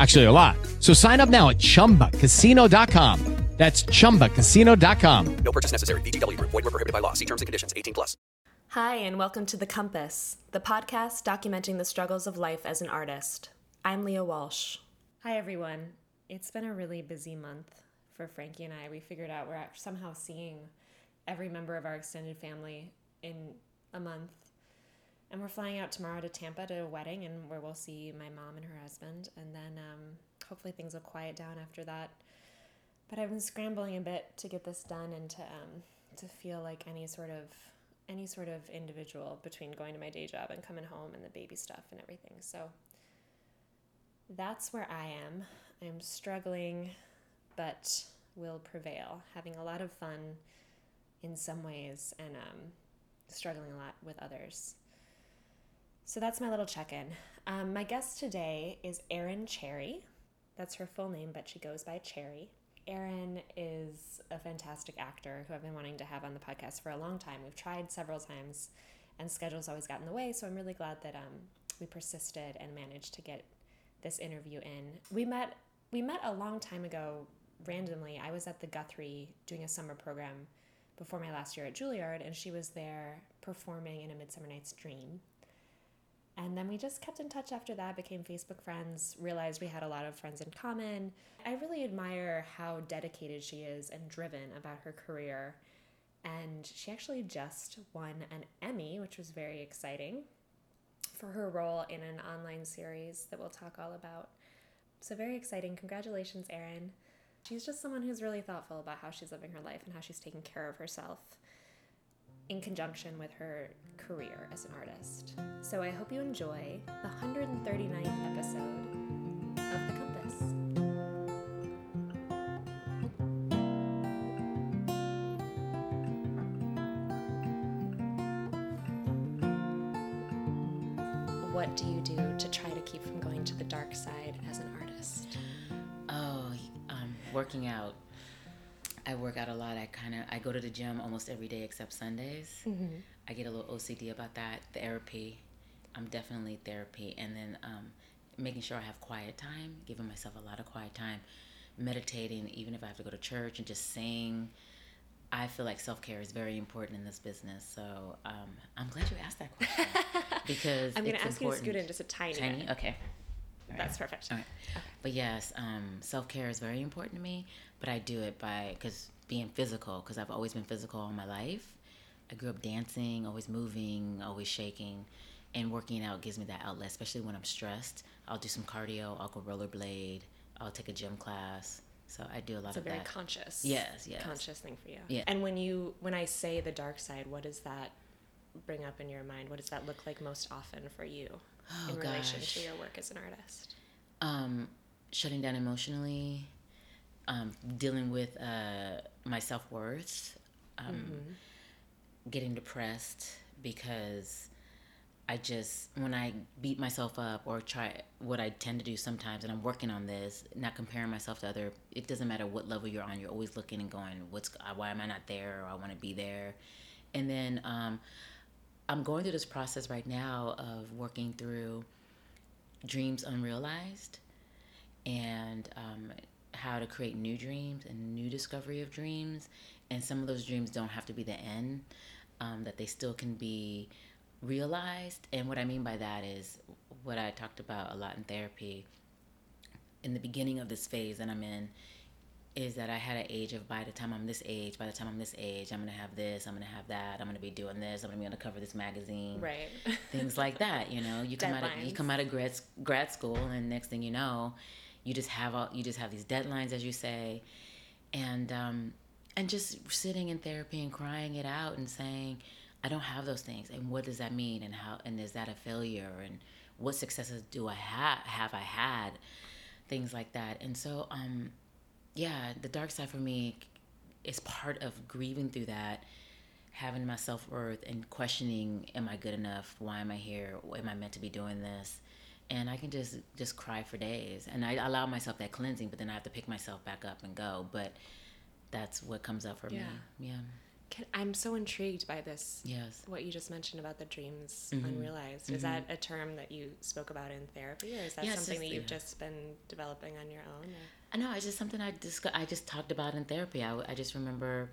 Actually, a lot. So sign up now at chumbacasino.com. That's chumbacasino.com. No purchase necessary. VGW Group. Void were prohibited by law. See terms and conditions. 18 plus. Hi, and welcome to The Compass, the podcast documenting the struggles of life as an artist. I'm Leah Walsh. Hi, everyone. It's been a really busy month for Frankie and I. We figured out we're somehow seeing every member of our extended family in a month. And we're flying out tomorrow to Tampa to a wedding, and where we'll see my mom and her husband. And then um, hopefully things will quiet down after that. But I've been scrambling a bit to get this done and to um, to feel like any sort of any sort of individual between going to my day job and coming home and the baby stuff and everything. So that's where I am. I'm struggling, but will prevail. Having a lot of fun in some ways and um, struggling a lot with others. So that's my little check in. Um, my guest today is Erin Cherry. That's her full name, but she goes by Cherry. Erin is a fantastic actor who I've been wanting to have on the podcast for a long time. We've tried several times, and schedules always got in the way. So I'm really glad that um, we persisted and managed to get this interview in. We met we met a long time ago randomly. I was at the Guthrie doing a summer program before my last year at Juilliard, and she was there performing in A Midsummer Night's Dream. And then we just kept in touch after that, became Facebook friends, realized we had a lot of friends in common. I really admire how dedicated she is and driven about her career. And she actually just won an Emmy, which was very exciting, for her role in an online series that we'll talk all about. So, very exciting. Congratulations, Erin. She's just someone who's really thoughtful about how she's living her life and how she's taking care of herself in conjunction with her career as an artist. So I hope you enjoy the 139th episode of The Compass. What do you do to try to keep from going to the dark side as an artist? Oh, um, working out. I work out a lot. I kind of I go to the gym almost every day except Sundays. I get a little OCD about that. Therapy. I'm definitely therapy, and then um, making sure I have quiet time, giving myself a lot of quiet time, meditating. Even if I have to go to church and just sing, I feel like self care is very important in this business. So um, I'm glad you asked that question because I'm going to ask you to scoot important. in just a tiny, Tiny, okay. That's perfect. right. But yes, um, self care is very important to me. But I do it by because being physical, because I've always been physical all my life. I grew up dancing, always moving, always shaking, and working out gives me that outlet. Especially when I'm stressed, I'll do some cardio. I'll go rollerblade. I'll take a gym class. So I do a lot It's a of very that. conscious, Yes, yes. conscious thing for you. Yeah. And when you when I say the dark side, what does that bring up in your mind? What does that look like most often for you in Oh, relation to your work as an artist? um, shutting down emotionally, um, dealing with uh, my self worth, um, getting depressed because I just, when I beat myself up or try what I tend to do sometimes, and I'm working on this, not comparing myself to other, it doesn't matter what level you're on, you're always looking and going, what's, why am I not there? Or I want to be there. And then um, I'm going through this process right now of working through dreams unrealized and um, how to create new dreams and new discovery of dreams. And some of those dreams don't have to be the end, um, that they still can be realized. And what I mean by that is what I talked about a lot in therapy. In the beginning of this phase that I'm in, is that I had an age of by the time I'm this age, by the time I'm this age, I'm gonna have this, I'm gonna have that, I'm gonna be doing this, I'm gonna be on the cover of this magazine, Right. Things like that, you know. You come out of you come out of grad grad school, and next thing you know, you just have all you just have these deadlines, as you say, and um, and just sitting in therapy and crying it out and saying, I don't have those things, and what does that mean, and how, and is that a failure, and what successes do I have have I had, things like that, and so um, yeah, the dark side for me is part of grieving through that, having my self worth and questioning, am I good enough? Why am I here? Am I meant to be doing this? And I can just just cry for days, and I allow myself that cleansing, but then I have to pick myself back up and go. But that's what comes up for Yeah. me. Yeah. Can, I'm so intrigued by this. Yes. What you just mentioned about the dreams Mm-hmm. unrealized. Is that a term that you spoke about in therapy, or is that Yeah, something just- that you've yeah. just been developing on your own? or- I know. It's just something I just I just talked about in therapy. I, I just remember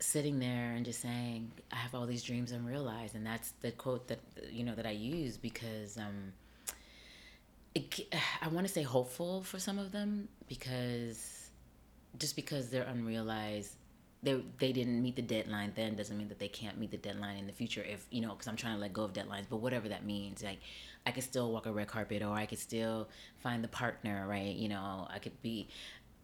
sitting there and just saying, "I have all these dreams unrealized," and that's the quote that you know that I use because um, it, I want to say hopeful for some of them because just because they're unrealized. They, they didn't meet the deadline then doesn't mean that they can't meet the deadline in the future if you know because i'm trying to let go of deadlines but whatever that means like i could still walk a red carpet or i could still find the partner right you know i could be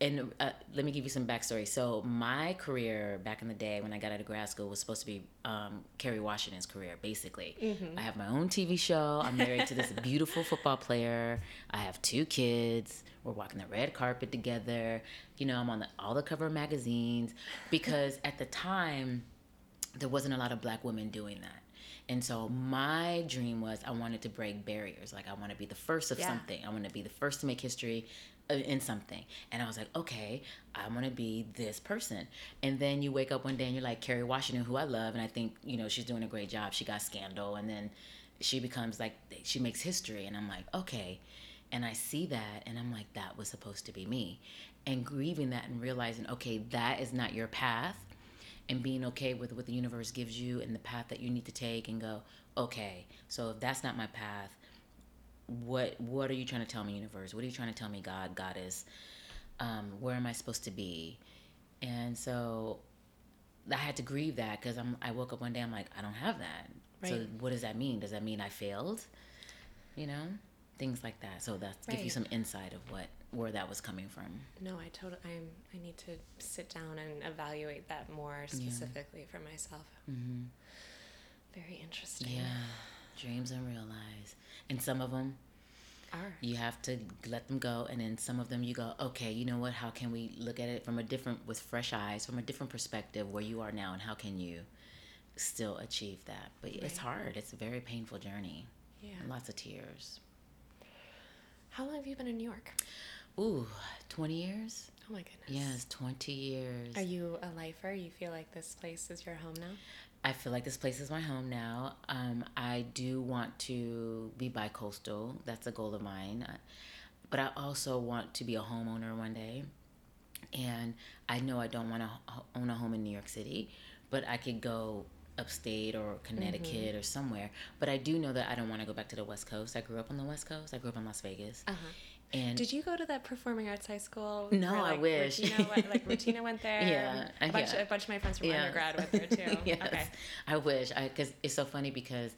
and uh, let me give you some backstory. So my career back in the day when I got out of grad school was supposed to be um, Kerry Washington's career, basically. I have my own TV show. I'm married to this beautiful football player. I have two kids. We're walking the red carpet together. You know, I'm on the, all the cover magazines because at the time there wasn't a lot of black women doing that. And so my dream was I wanted to break barriers. Like I want to be the first of Yeah. something. I want to be the first to make history Uh, in something. And I was like, okay, I want to be this person. And then you wake up one day and you're like Kerry Washington, who I love, and I think you know she's doing a great job. She got scandal, and then she becomes like she makes history, and I'm like, okay. And I see that, and I'm like, that was supposed to be me. And grieving that and realizing, okay, that is not your path and being okay with what the universe gives you and the path that you need to take and go okay so if that's not my path what what are you trying to tell me universe? What are you trying to tell me god goddess? Um, where am i supposed to be? And so i had to grieve that because i'm i woke up one day i'm like i don't have that. So what does that mean? Does that mean i failed? You know? Things like that. So that give you some insight of what where that was coming from. No, I totally. I'm. I need to sit down and evaluate that more specifically for myself. Very interesting. Mm-hmm. yeah dreams unrealized and some of them Are. you have to let them go and then some of them you go okay you know what how can we look at it from a different with fresh eyes from a different perspective where you are now and how can you still achieve that but it's hard it's a very painful journey Yeah. lots of tears How long have you been in New York? ooh 20 years Oh my goodness. yes 20 years Are you a lifer? You feel like this place is your home now? I feel like this place is my home now. Um, I do want to be bi-coastal. That's a goal of mine. But I also want to be a homeowner one day. And I know I don't want to own a home in New York City, but I could go upstate or Connecticut or somewhere. But I do know that I don't want to go back to the West Coast. I grew up on the West Coast. I grew up in Las Vegas. Uh-huh. And Did you go to that performing arts high school? No, where, I wish. Rutina went, like Rutina went there. Yeah, a bunch, yeah. a bunch of my friends from undergrad went there too. yes, Okay. I wish. I because it's so funny because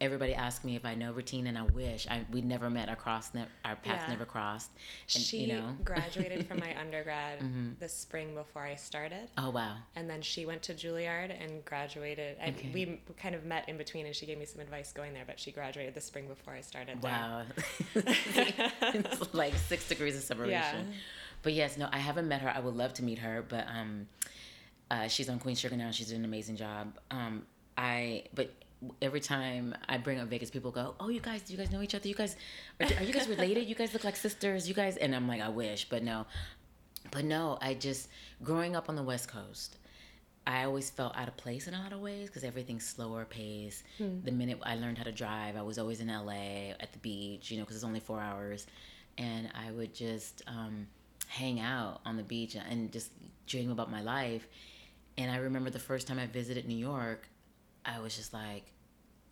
everybody asks me if I know Rutina, and I wish I we never met. Our cross, ne- our paths Yeah. never crossed. And, She you know. Mm-hmm. graduated from my undergrad the spring before I started. Oh wow. And then she went to Juilliard and graduated. And Okay. we kind of met in between, and she gave me some advice going there. But she graduated the spring before I started. Wow. it's like six degrees of separation. Yeah. But yes, no, I haven't met her. I would love to meet her, but um, uh, she's on Queen Sugar now. She's doing an amazing job. Um, I but every time I bring up Vegas, people go, "Oh, you guys, do you guys know each other? You guys, are, are you guys related? You guys look like sisters. You guys." And I'm like, I wish, but no. But no, I just growing up on the West Coast. I always felt out of place in a lot of ways because everything's slower pace. The minute I learned how to drive, I was always in LA at the beach, you know, because it's only four hours. And I would just um, hang out on the beach and just dream about my life. And I remember the first time I visited New York, I was just like,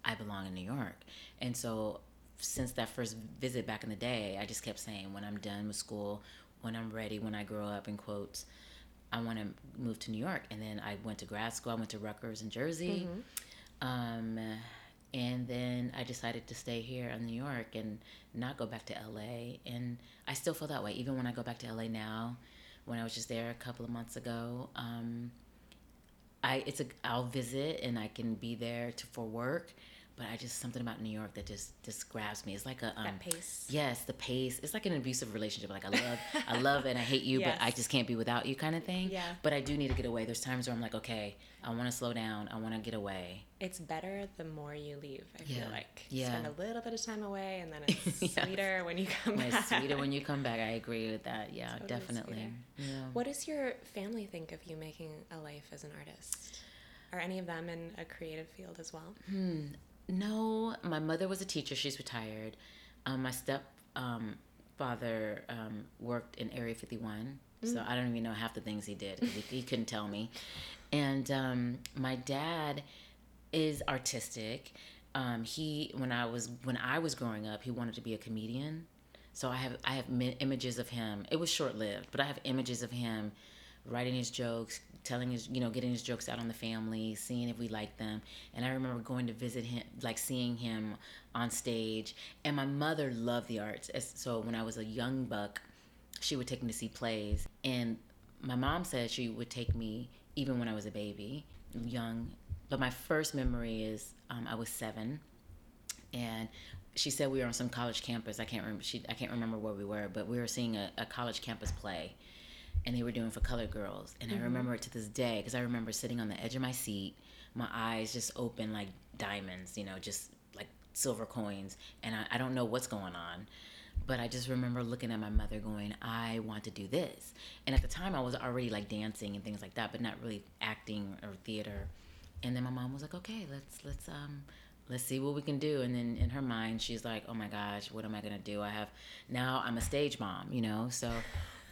I belong in New York. And so since that first visit back in the day, I just kept saying, when I'm done with school, when I'm ready, when I grow up, in quotes, I want to move to New York. And then I went to grad school. I went to Rutgers in Jersey. Um, and then I decided to stay here in New York and not go back to LA. And I still feel that way, even when I go back to LA now. When I was just there a couple of months ago, um, I it's a I'll visit and I can be there to for work, but I just something about New York that just just grabs me. It's like a um, pace. Yes, the pace. It's like an abusive relationship. Like I love I love and I hate you, Yes. but I just can't be without you, kind of thing. Yeah. But I do need to get away. There's times where I'm like, okay, I want to slow down. I want to get away. It's better the more you leave, I Yeah. feel like. Yeah. Spend a little bit of time away and then it's Yes. sweeter when you come And back. Sweeter when you come back. I agree with that. Yeah, Totally definitely. Yeah. What does your family think of you making a life as an artist? Are any of them in a creative field as well? No, my mother was a teacher. She's retired. Um, my step um, father um, worked in Area 51, so I don't even know half the things he did. he, he couldn't tell me. And um, my dad is artistic. Um, he when I was when I was growing up, he wanted to be a comedian. So I have I have images of him. It was short lived, but I have images of him writing his jokes, telling his you know getting his jokes out on the family, seeing if we liked them. And I remember going to visit him, like seeing him on stage. And my mother loved the arts. So when I was a young buck, she would take me to see plays. And my mom said she would take me even when I was a baby, young. But my first memory is um, I was seven and she said we were on some college campus. I can't remember. She I can't remember where we were, but we were seeing a, a college campus play, and they were doing for colored girls. And I remember it to this day because I remember sitting on the edge of my seat, my eyes just open like diamonds, you know, just like silver coins, and I, I don't know what's going on. But I just remember looking at my mother going, I want to do this. And at the time, I was already like dancing and things like that, but not really acting or theater. And then my mom was like, okay, let's, let's, um, let's see what we can do. And then in her mind, she's like, oh my gosh, what am I going to do? I have, now I'm a stage mom, you know? So,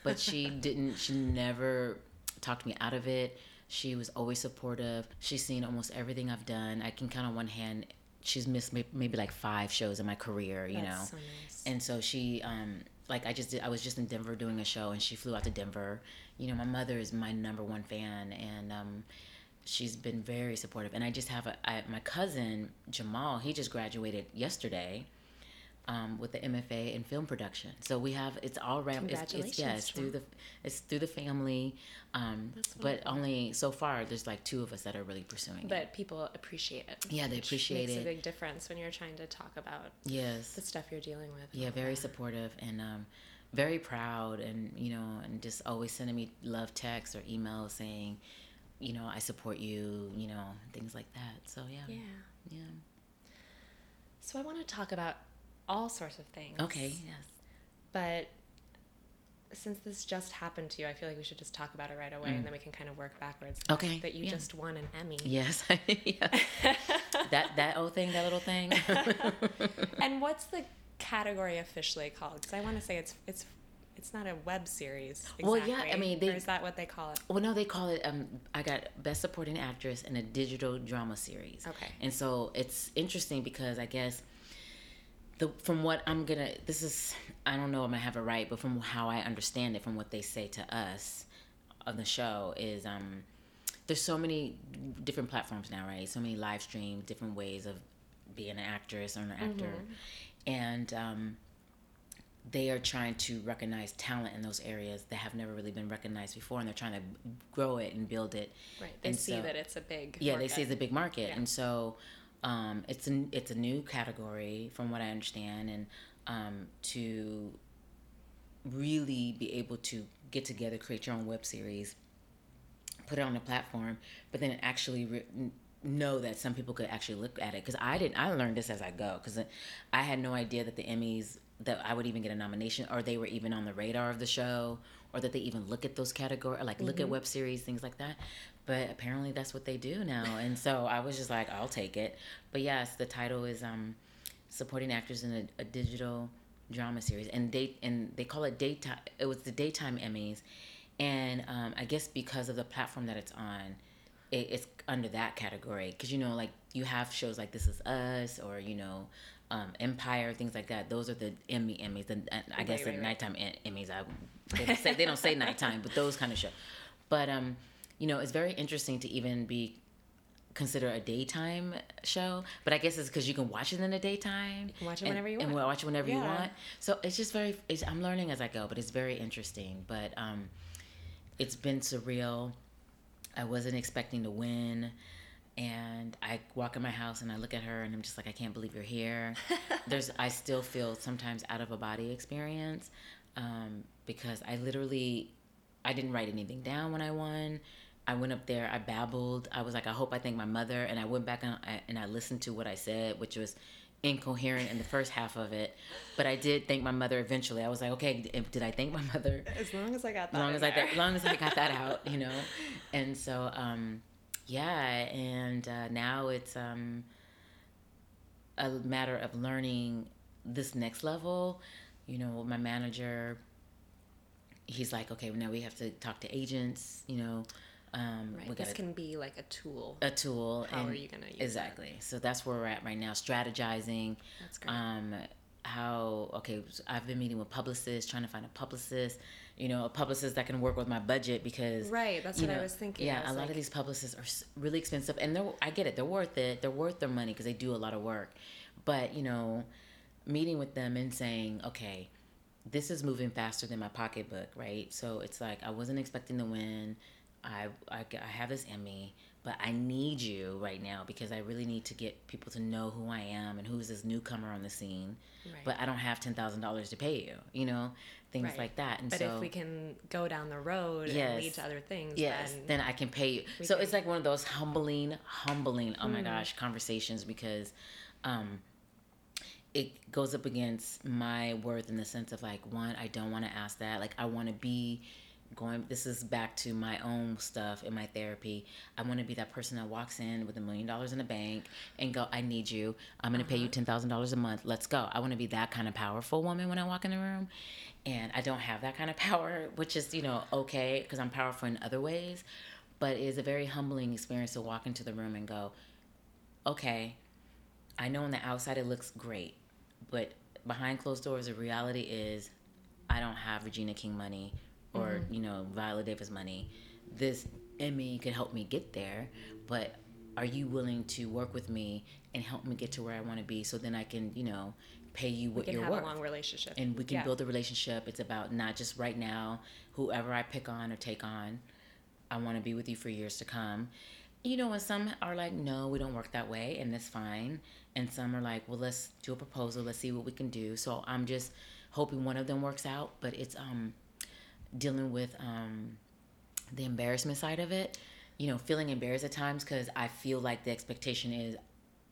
but she didn't, she never talked me out of it. She was always supportive. She's seen almost everything I've done. I can count on one hand. She's missed maybe like five shows in my career, you know? That's so nice. And so she, um, like I just did, I was just in Denver doing a show, and she flew out to Denver. You know, my mother is my number one fan, and um, she's been very supportive. And I just have a I, my cousin Jamal. He just graduated yesterday. Um, with the MFA in film production, so we have it's all ram. It's, it's Congratulations, yeah, it's through the it's through the family, um, but only so far there's like two of us that are really pursuing it. But people appreciate it. Yeah, they appreciate makes it. Makes a big difference when you're trying to talk about Yes, the stuff you're dealing with. yeah very supportive and um, very proud and you know and just always sending me love texts or emails saying you know i support you you know things like that so yeah Yeah. yeah So I want to talk about all sorts of things. okay yes But since this just happened to you, I feel like we should just talk about it right away, and then we can kind of work backwards. Mm. Okay, That you yeah. just won an Emmy. yes yeah. that that old thing that little thing And what's the category officially called? Because I want to say it's it's it's not a web series. Well, yeah, I mean, they- or is that what they call it? Well, no, they call it. Um, I got best supporting actress in a digital drama series. Okay. And so it's interesting because I guess the from what I'm gonna this is I don't know I'm gonna have it right, but from how I understand it, from what they say to us on the show is um, there's so many different platforms now, right? So many live streams, different ways of being an actress or an actor, and um, they are trying to recognize talent in those areas that have never really been recognized before, and they're trying to grow it and build it. Right. They And see so- that it's a big. yeah, they see it's a big market, Yeah. and so um, it's a it's a new category from what I understand, and um, to really be able to get together, create your own web series, put it on a platform, but then actually re- know that some people could actually look at it. Because I didn't, I learned this as I go. Because I had no idea that the Emmys that I would even get a nomination, or they were even on the radar of the show, or that they even look at those categories, or like look at web series, things like that. But apparently that's what they do now, and so I was just like, I'll take it. But yes, the title is um, supporting actors in a, a digital drama series, and they and they call it daytime. It was the daytime Emmys, and um, I guess because of the platform that it's on, it, it's under that category. Because you know, like you have shows like This Is Us, or you know, um, Empire, things like that. Those are the Emmy Emmys, and, and I guess Right, the right, right. nighttime em- Emmys. I they don't say they don't say nighttime, but those kind of shows. But um, you know, it's very interesting to even be consider a daytime show. But I guess it's because you can watch it in the daytime. watch it and- whenever you and want. watch it whenever you want. So it's just very. It's, I'm learning as I go, but it's very interesting. But um, it's been surreal. I wasn't expecting to win. And I walk in my house and I look at her and I'm just like, I can't believe you're here. There's, I still feel sometimes out of a body experience um, because I literally, I didn't write anything down when I won. I went up there, I babbled. I was like, I hope I thank my mother. And I went back and I, and I listened to what I said, which was incoherent in the first half of it. But I did thank my mother eventually. I was like, okay, did I thank my mother? As long as I got that. as long as I there. as long as I got that out, you know. And so um yeah, and uh, now it's um a matter of learning this next level. You know, my manager he's like, okay, now we have to talk to agents, you know. Um Right. This can be like a tool. a tool How and are you gonna use it? exactly so that's where we're at right now strategizing That's great. um how okay i've been meeting with publicists trying to find a publicist you know a publicist that can work with my budget because Right, that's what I was thinking. yeah was a lot of these publicists are really expensive and they're i get it they're worth it they're worth their money because they do a lot of work but you know meeting with them and saying okay this is moving faster than my pocketbook, right? So it's like I wasn't expecting to win. I, I, I have this Emmy, but I need you right now because I really need to get people to know who I am and who's this newcomer on the scene. Right. But I don't have ten thousand dollars to pay you, you know, things Right. like that. And But so if we can go down the road and lead to other things, yes, then then I can pay you. So it's like one of those humbling, humbling, oh my gosh, conversations because um, it goes up against my worth in the sense of like, one, I don't want to ask that. Like, I want to be going, this is back to my own stuff in my therapy. I want to be that person that walks in with a million dollars in the bank and go, I need you. I'm going to pay you uh-huh. $10,000 a month. Let's go. I want to be that kind of powerful woman when I walk in the room. And I don't have that kind of power, which is, you know, okay because I'm powerful in other ways. But it is a very humbling experience to walk into the room and go, okay, I know on the outside it looks great, but behind closed doors, the reality is I don't have Regina King money or, you know, Viola Davis money. This Emmy could help me get there, but are you willing to work with me and help me get to where I want to be so then I can, you know, pay you what can you're have worth? a long relationship. and we can Yeah. build a relationship. It's about not just right now, whoever I pick on or take on. I want to be with you for years to come. You know, and some are like, no, we don't work that way, and that's fine. And some are like, well, let's do a proposal. Let's see what we can do. So I'm just hoping one of them works out. But it's um dealing with um the embarrassment side of it. You know, feeling embarrassed at times because I feel like the expectation is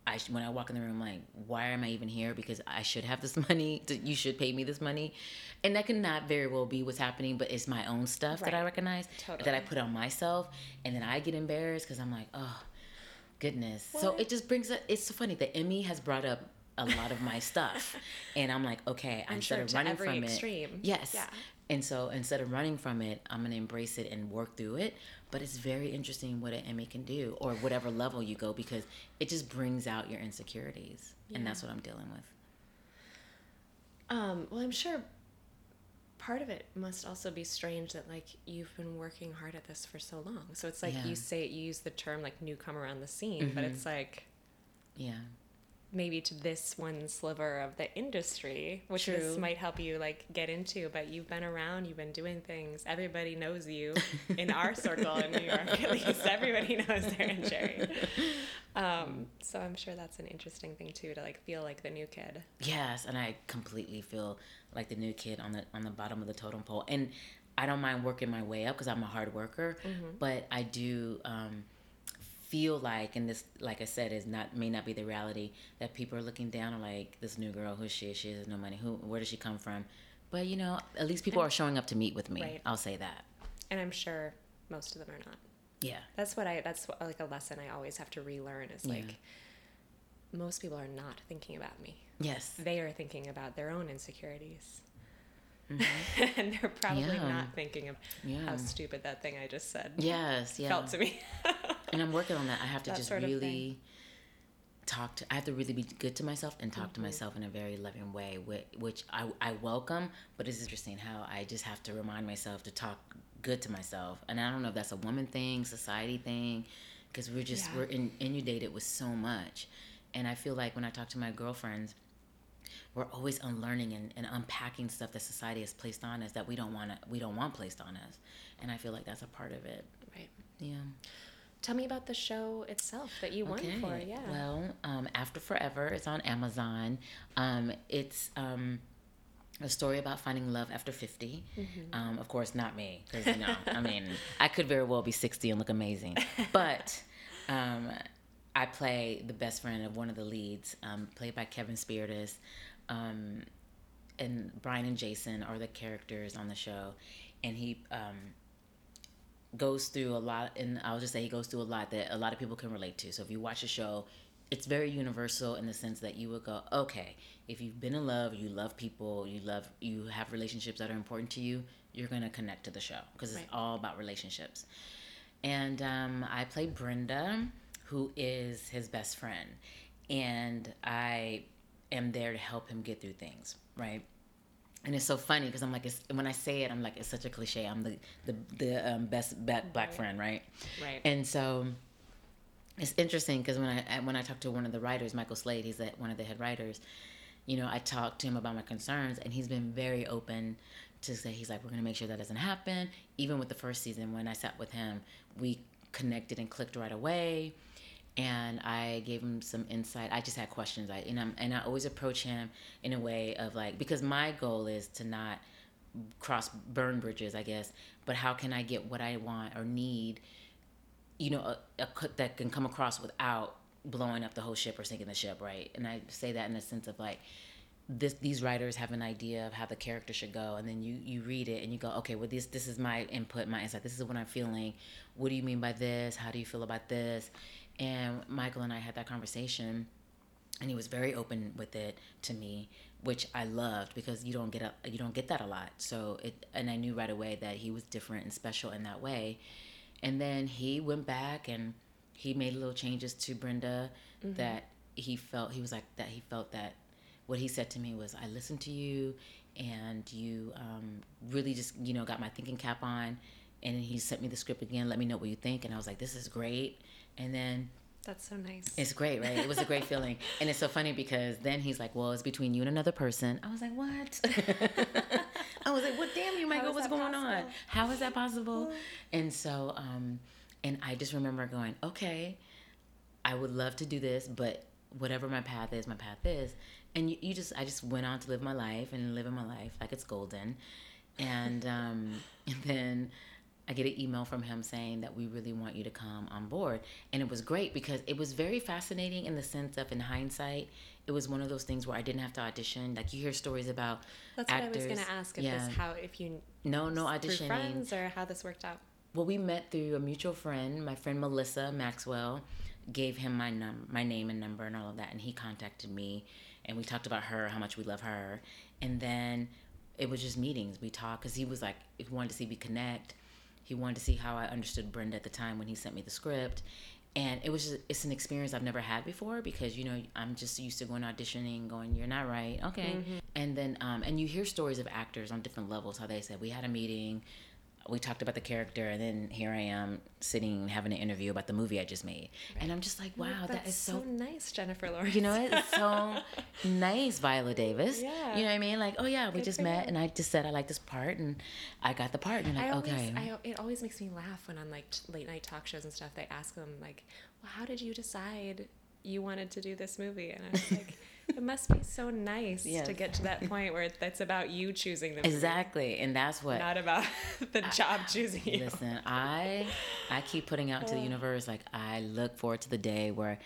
I sh- when I walk in the room, like, why am I even here? Because I should have this money. To, you should pay me this money, and that can not very well be what's happening. But it's my own stuff that I Right. recognize that I put on myself, and then I get embarrassed because I'm like, oh, goodness. so it just brings up. It's so funny. The Emmy has brought up a lot of my stuff, and I'm like, okay, I'm instead sure of to running every from extreme. it, yes, Yeah. And so instead of running from it, I'm gonna embrace it and work through it. But it's very interesting what an Emmy can do, or whatever level you go, because it just brings out your insecurities, and that's what I'm dealing with. Um, well, I'm sure part of it must also be strange that like you've been working hard at this for so long. So it's like Yeah. you say you use the term like newcomer on the scene, but Mm-hmm. it's like Yeah, maybe to this one sliver of the industry, which this might help you like get into. But you've been around, you've been doing things. Everybody knows you in our circle in New York. At least everybody knows Erin Cherry. Um, so I'm sure that's an interesting thing too to like feel like the new kid. yes, and I completely feel like the new kid on the on the bottom of the totem pole, and I don't mind working my way up because I'm a hard worker, but I do. Um, feel like and this like i said is not may not be the reality that people are looking down on like this new girl who's she she has no money who where does she come from but you know at least people are showing up to meet with me Right. i'll say that And I'm sure most of them are not. yeah That's what I. That's what, like a lesson I always have to relearn. Is Yeah. like most people are not thinking about me. yes They are thinking about their own insecurities, and they're probably Mm-hmm. Yeah. not thinking of Yeah. how stupid that thing I just said yes yeah felt to me. and i'm working on that. I have to just really talk to I have to really be good to myself and talk to myself in a very loving way which, which I, I welcome but it's interesting how I just have to remind myself to talk good to myself. And I don't know if that's a woman thing society thing because we're just Yeah. we're in, inundated with so much. And I feel like when I talk to my girlfriends we're always unlearning and, and unpacking stuff that society has placed on us that we don't want to we don't want placed on us. And I feel like that's a part of it. Right. yeah Tell me about the show itself that you won for. Yeah. well, um, After Forever, it's on Amazon. Um, it's um, a story about finding love after 50. Mm-hmm. Um, of course, not me, because, you know, I mean, I could very well be 60 and look amazing. But um, I play the best friend of one of the leads, um, played by Kevin Spirtas. Um, and Brian and Jason are the characters on the show. And he um, goes through a lot, and I'll just say he goes through a lot that a lot of people can relate to. So if you watch the show, it's very universal in the sense that you would go, okay, if you've been in love, you love people, you love, you have relationships that are important to you, you're gonna connect to the show because it's Right. all about relationships. And um, I play Brenda, who is his best friend, and I am there to help him get through things, right? And it's so funny because I'm like, it's, when I say it, I'm like, it's such a cliche. I'm the the the um, best black, black friend, right? Right. And so it's interesting because when I when I talked to one of the writers, Michael Slade, he's the, one of the head writers. You know, I talked to him about my concerns, and he's been very open to say he's like, we're gonna make sure that doesn't happen. Even with the first season, when I sat with him, we connected and clicked right away and I gave him some insight. I just had questions. I and I'm, and I always approach him in a way of like because my goal is to not cross burn bridges, I guess. But how can I get what I want or need, you know, a, a that can come across without blowing up the whole ship or sinking the ship, right? And I say that in the sense of like this these writers have an idea of how the character should go and then you you read it and you go okay well this this is my input my insight this is what i'm feeling what do you mean by this how do you feel about this and michael and i had that conversation and he was very open with it to me which i loved because you don't get a, you don't get that a lot. So it and i knew right away that he was different and special in that way. And then he went back and he made little changes to brenda that he felt he was like that he felt that what he said to me was i listened to you and you um, really just you know got my thinking cap on and he sent me the script again let me know what you think. And i was like this is great and then That's so nice. it's great, right? It was a great feeling. And it's so funny because then he's like, Well, it's between you and another person. I was like, What? I was like, What damn you, Michael, what's going on? How is that possible? And so, um, and I just remember going, Okay, I would love to do this, but whatever my path is, my path is. And you, you just I just went on to live my life and living my life like it's golden. And um and then I get an email from him saying that we really want you to come on board. And it was great because it was very fascinating in the sense of, in hindsight, it was one of those things where I didn't have to audition. Like you hear stories about That's actors. what I was going to ask. If this how if you no, no auditioning. friends or how this worked out. Well, we met through a mutual friend. My friend Melissa Maxwell gave him my num my name and number and all of that, and he contacted me, and we talked about her, how much we love her, and then it was just meetings. We talked because he was like, he wanted to see me connect. He wanted to see how I understood Brenda at the time when he sent me the script, and it was just, it's an experience I've never had before because you know I'm just used to going auditioning, going you're not right, okay, and then um, and you hear stories of actors on different levels how they said we had a meeting, we talked about the character, and then here I am sitting having an interview about the movie I just made, and I'm just like wow that is so nice, Jennifer Lawrence. you know, it's so nice, Viola Davis. Yeah. You know what I mean? Like, oh yeah, we Good just met, you. and I just said I like this part, and I got the part, and like, always, okay. I, it always makes me laugh when on like t- late night talk shows and stuff. They ask them like, "Well, how did you decide you wanted to do this movie?" And I was like, "It must be so nice Yes. to get to that point where it's about you choosing the exactly, and that's what. not about the job choosing you." Listen, I I keep putting out to the uh. universe like I look forward to the day where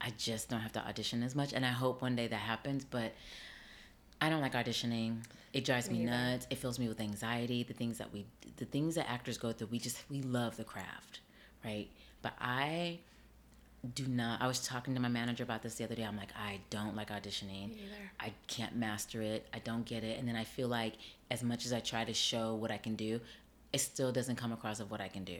I just don't have to audition as much, and I hope one day that happens. But I don't like auditioning. It drives me nuts. It fills me with anxiety. The things that we, the things that actors go through, we just we love the craft, right? But I do not. I was talking to my manager about this the other day. I'm like, I don't like auditioning. I can't master it. I don't get it. And then I feel like as much as I try to show what I can do, it still doesn't come across of what I can do.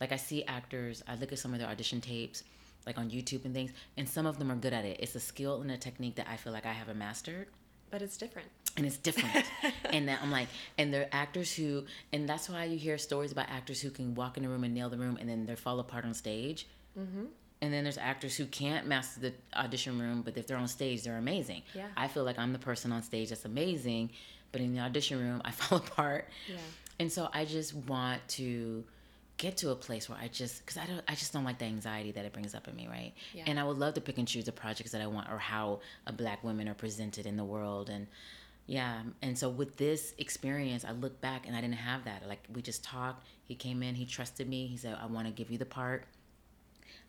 Like I see actors, I look at some of their audition tapes, like on YouTube and things, and some of them are good at it. It's a skill and a technique that I feel like I haven't mastered But it's different. and it's different. and that I'm like, and there are actors who, and that's why you hear stories about actors who can walk in a room and nail the room, and then they fall apart on stage. Mm-hmm. And then there's actors who can't master the audition room, but if they're on stage, they're amazing. Yeah. I feel like I'm the person on stage that's amazing, but in the audition room, I fall apart. Yeah. And so I just want to get to a place where I just because I don't I just don't like the anxiety that it brings up in me, right? Yeah. And I would love to pick and choose the projects that I want or how a black women are presented in the world and yeah, and so with this experience, I look back and I didn't have that. Like we just talked. He came in, he trusted me. He said, "I want to give you the part."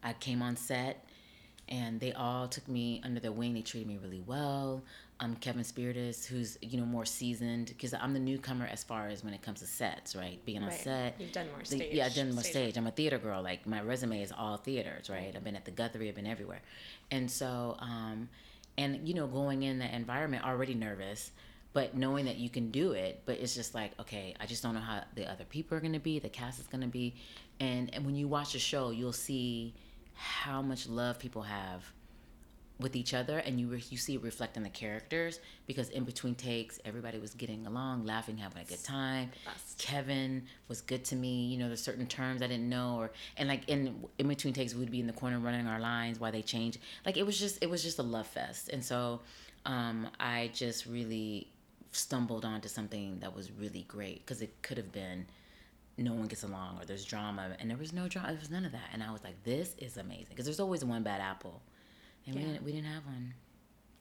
I came on set, and they all took me under their wing. They treated me really well. Um, Kevin Spirtas, who's you know more seasoned, because I'm the newcomer as far as when it comes to sets, right? Being on Right. set. You've done more The- stage- yeah, I've done more stage stage. I'm a theater girl. Like my resume is all theaters, right? I've been at the Guthrie. I've been everywhere, and so, um, and you know, going in that environment, already nervous, but knowing that you can do it. But it's just like, okay, I just don't know how the other people are going to be, the cast is going to be, and and when you watch the show, you'll see how much love people have with each other and you re- you see it reflect in the characters because in between takes everybody was getting along laughing having a good time. kevin was good to me you know there's certain terms i didn't know or and like in in between takes we'd be in the corner running our lines while they change. Like it was just it was just a love fest. And so um i just really stumbled onto something that was really great because it could have been no one gets along or there's drama and there was no drama there was none of that. And i was like this is amazing. Because there's always one bad apple. And we didn't we didn't have one.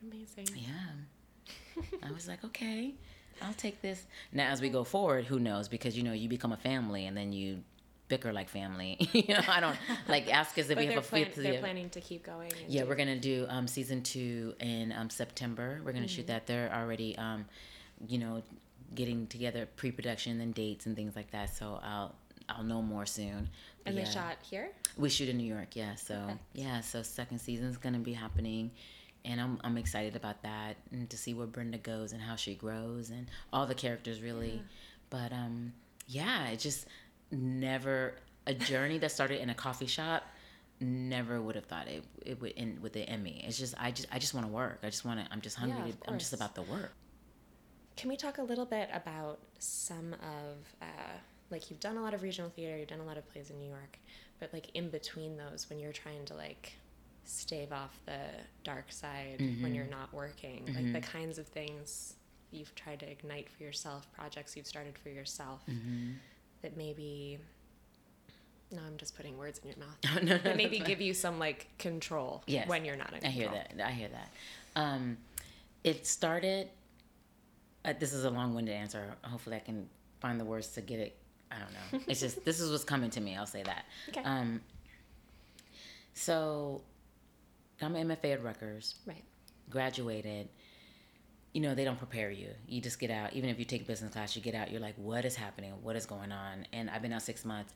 Amazing. yeah. I was like okay i'll take this. Now as we go forward who knows? Because you know you become a family and then you bicker like family. You know i don't like ask us if we have a plan- fifth they're planning to keep going. Yeah, do- we're gonna do um, season two in um, September. We're gonna shoot that. They're already, um, you know, getting together pre-production and dates and things like that. So I'll I'll know more soon. But And they yeah, shot here? We shoot in New York. Yeah. So yeah. So second season's gonna be happening. And I'm, I'm excited about that and to see where Brenda goes and how she grows and all the characters really. But um, yeah, it just never a journey that started in a coffee shop never would have thought it it would end with the Emmy. It's just I just I just want to work. I just want to. I'm just hungry. Yeah, to, I'm just about the work. Can we talk a little bit about some of, uh, like, you've done a lot of regional theater, you've done a lot of plays in New York, but, like, in between those, when you're trying to, like, stave off the dark side when you're not working, like, the kinds of things you've tried to ignite for yourself, projects you've started for yourself, that maybe. No, I'm just putting words in your mouth. no, no, that maybe give you some like control Yes. when you're not in I hear that. I hear that. Um, it started. Uh, this is a long-winded answer. Hopefully, I can find the words to get it. I don't know. It's just this is what's coming to me. I'll say that. Okay. Um, so, I'm an MFA at Rutgers. Right. graduated, you know, they don't prepare you. You just get out. Even if you take business class, you get out, you're like, what is happening? What is going on? And I've been out six months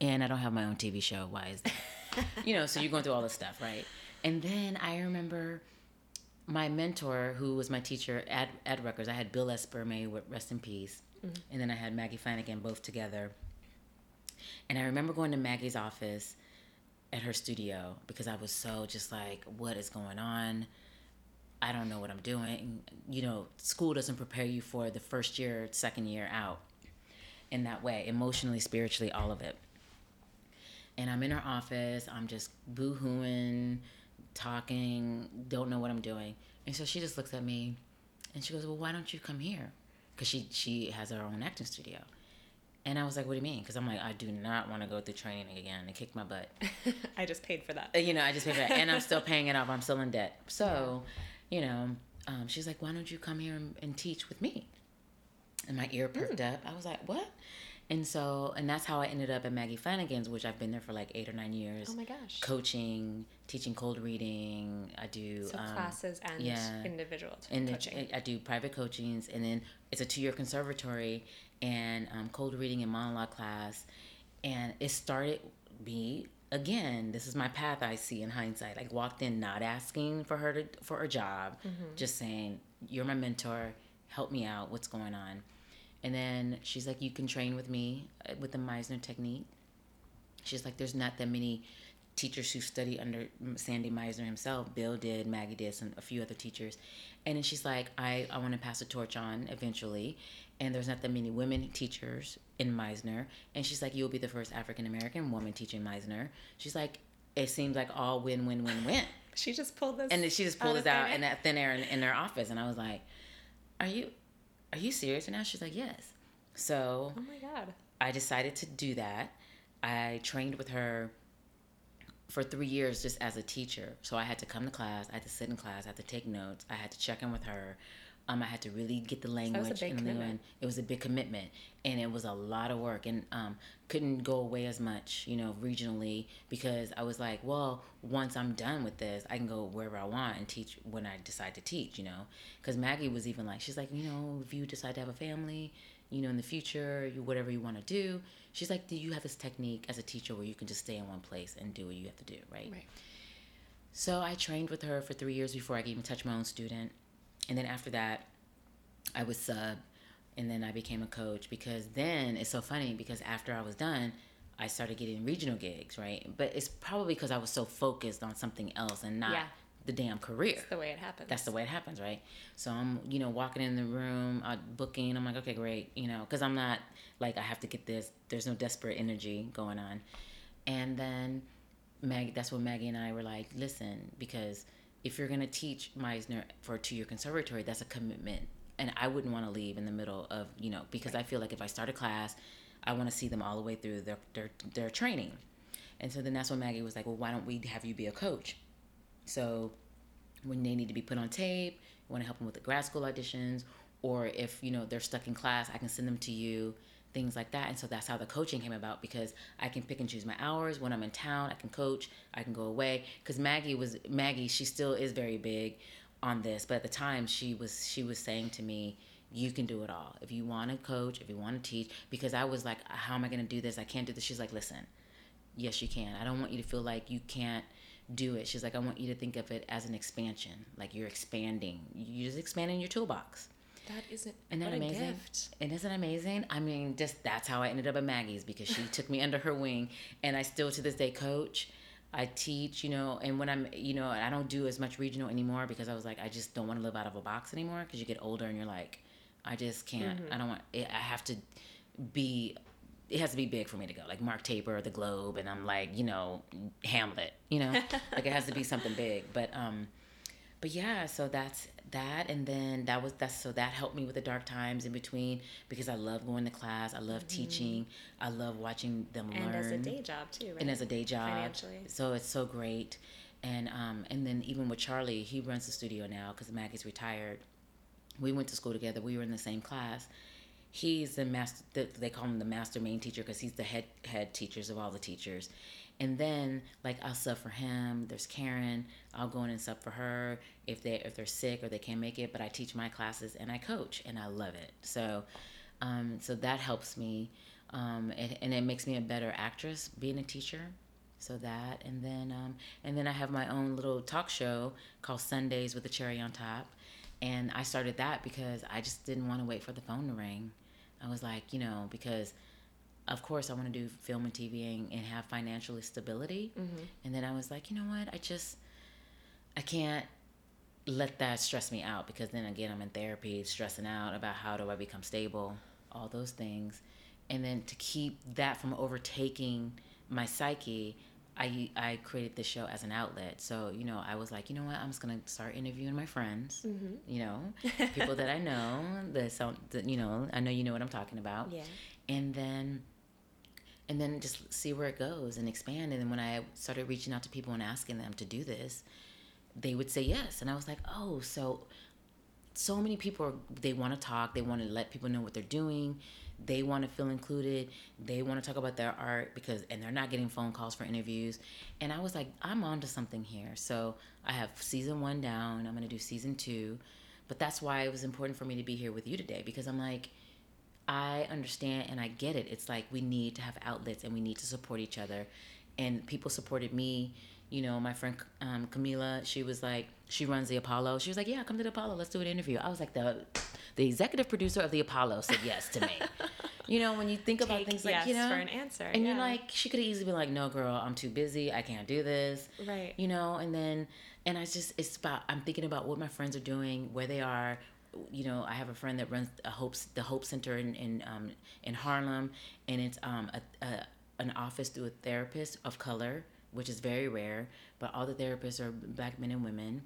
and I don't have my own TV show. Why is that? you know, so you're going through all this stuff, right? And then I remember my mentor, who was my teacher at, at Rutgers, I had Bill Esper, may rest in peace. Mm-hmm. And then I had Maggie Flanagan both together. And I remember going to Maggie's office at her studio because I was so just like, what is going on? I don't know what I'm doing. You know, school doesn't prepare you for the first year, second year out in that way, emotionally, spiritually, all of it. And I'm in her office, I'm just boo hooing, talking, don't know what I'm doing. And so she just looks at me and she goes, Well, why don't you come here? Because she, she has her own acting studio. And I was like, What do you mean? Because I'm like, I do not want to go through training again and kick my butt. I just paid for that. Uh, you know, I just paid for that, and I'm still paying it off. I'm still in debt. So, you know, um, she's like, "Why don't you come here and, and teach with me?" And my ear perked up. I was like, "What?" And so, and that's how I ended up at Maggie Flanagan's, which I've been there for like eight or nine years. Oh my gosh. Coaching, teaching cold reading. I do So um, classes and yeah. individual and coaching. I do private coachings, and then it's a two-year conservatory and um, cold reading and monologue class, and it started me again. This is my path I see in hindsight. Like walked in not asking for her to for a job, just saying, "You're my mentor. Help me out. What's going on?" And then she's like, "You can train with me uh, with the Meisner technique." She's like, "There's not that many teachers who study under Sandy Meisner himself. Bill did, Maggie did, some a few other teachers, and then she's like, I I want to pass the torch on eventually, and there's not that many women teachers in Meisner, and she's like, you'll be the first African American woman teaching Meisner. She's like, it seems like all win win win win. She just pulled this. And then she just pulled this out in that thin air in, in their office, and I was like, "Are you, are you serious?" And now she's like, "Yes." So Oh my god. I decided to do that. I trained with her for three years just as a teacher. So I had to come to class, I had to sit in class, I had to take notes, I had to check in with her. Um, I had to really get the language and learn. It was a big commitment, and it was a lot of work, and um, couldn't go away as much, you know, regionally because I was like, well, once I'm done with this, I can go wherever I want and teach when I decide to teach, you know. Because Maggie was even like, she's like, you know, if you decide to have a family, you know, in the future, you whatever you want to do, she's like, do you have this technique as a teacher where you can just stay in one place and do what you have to do, right? Right. So I trained with her for three years before I could even touch my own student. And then after that, I was sub and then I became a coach because then it's so funny because after I was done, I started getting regional gigs, right? But it's probably because I was so focused on something else and not Yeah. the damn career. That's the way it happens. That's the way it happens, right? So I'm, you know, walking in the room, uh, booking. I'm like, okay, great, you know, because I'm not like I have to get this. There's no desperate energy going on. And then Maggie, that's when Maggie and I were like, listen, because if you're gonna teach Meisner for a two-year conservatory, that's a commitment, and I wouldn't want to leave in the middle of, you know, because I feel like if I start a class, I want to see them all the way through their their their training. And so then that's when Maggie was like, well, why don't we have you be a coach? So when they need to be put on tape, you want to help them with the grad school auditions, or if you know they're stuck in class, I can send them to you, things like that. And so that's how the coaching came about because I can pick and choose my hours when I'm in town. I can coach, I can go away. Because Maggie was Maggie, she still is very big on this, but at the time she was she was saying to me. You can do it all. If you want to coach, if you want to teach, because I was like, how am I going to do this? I can't do this. She's like, listen, yes you can i don't want you to feel like you can't do it she's like i want you to think of it as an expansion like you're expanding you're just expanding your toolbox That isn't. isn't that amazing? gift. and isn't it amazing? I mean just that's how i ended up at maggie's because she took me under her wing and i still to this day coach. I teach you know and when i'm you know i don't do as much regional anymore because i was like i just don't want to live out of a box anymore because you get older and you're like i just can't i don't want i have to be it has to be big for me to go like mark taper or the globe and i'm like you know hamlet you know? Like it has to be something big. But um but yeah so that's that and then that was that's so that helped me with the dark times in between because i love going to class i love teaching i love watching them Mm-hmm. And learn as a day job too, right? and as a day job Financially. so it's so great and um and then even with charlie he runs the studio now because maggie's retired we went to school together we were in the same class he's the master the, they call him the master main teacher because he's the head head teachers of all the teachers and then like i'll sub for him there's karen i'll go in and sub for her if they if they're sick or they can't make it but i teach my classes and i coach and i love it. So um, so that helps me um, and, and it makes me a better actress being a teacher. So that and then um, and then i have my own little talk show called sundays with a cherry on top. And i started that because i just didn't want to wait for the phone to ring. I was like you know because of course i want to do film and tv and, and have financial stability. Mm-hmm. And then i was like you know what? I just i can't let that stress me out because then again i'm in therapy stressing out about how do i become stable all those things. And then to keep that from overtaking my psyche I, I created this show as an outlet. So you know i was like you know what? I'm just gonna start interviewing my friends mm-hmm. you know people that i know that sound you know i know you know what i'm talking about. Yeah. and then and then just see where it goes and expand. And then when i started reaching out to people and asking them to do this they would say yes. And i was like oh so so many people are, they want to talk they want to let people know what they're doing they want to feel included they want to talk about their art because and they're not getting phone calls for interviews. And i was like i'm onto something here. So i have season one down i'm to do season two. But that's why it was important for me to be here with you today because i'm like I understand and I get it. It's like we need to have outlets and we need to support each other. And people supported me. You know, my friend um, Camila, she was like, she runs the Apollo. She was like, yeah, come to the Apollo. Let's do an interview. I was like, the the executive producer of the Apollo said yes to me. you know, when you think about Take things like you know, for an answer, and you're like, she could have easily been like, "No, girl, I'm too busy. I can't do this." Right. You know, and then, and I just, it's about. I'm thinking about what my friends are doing, where they are. You know, I have a friend that runs a Hope, the Hope Center in in um, in Harlem, and it's um a, a an office through a therapist of color, which is very rare. But all the therapists are black men and women,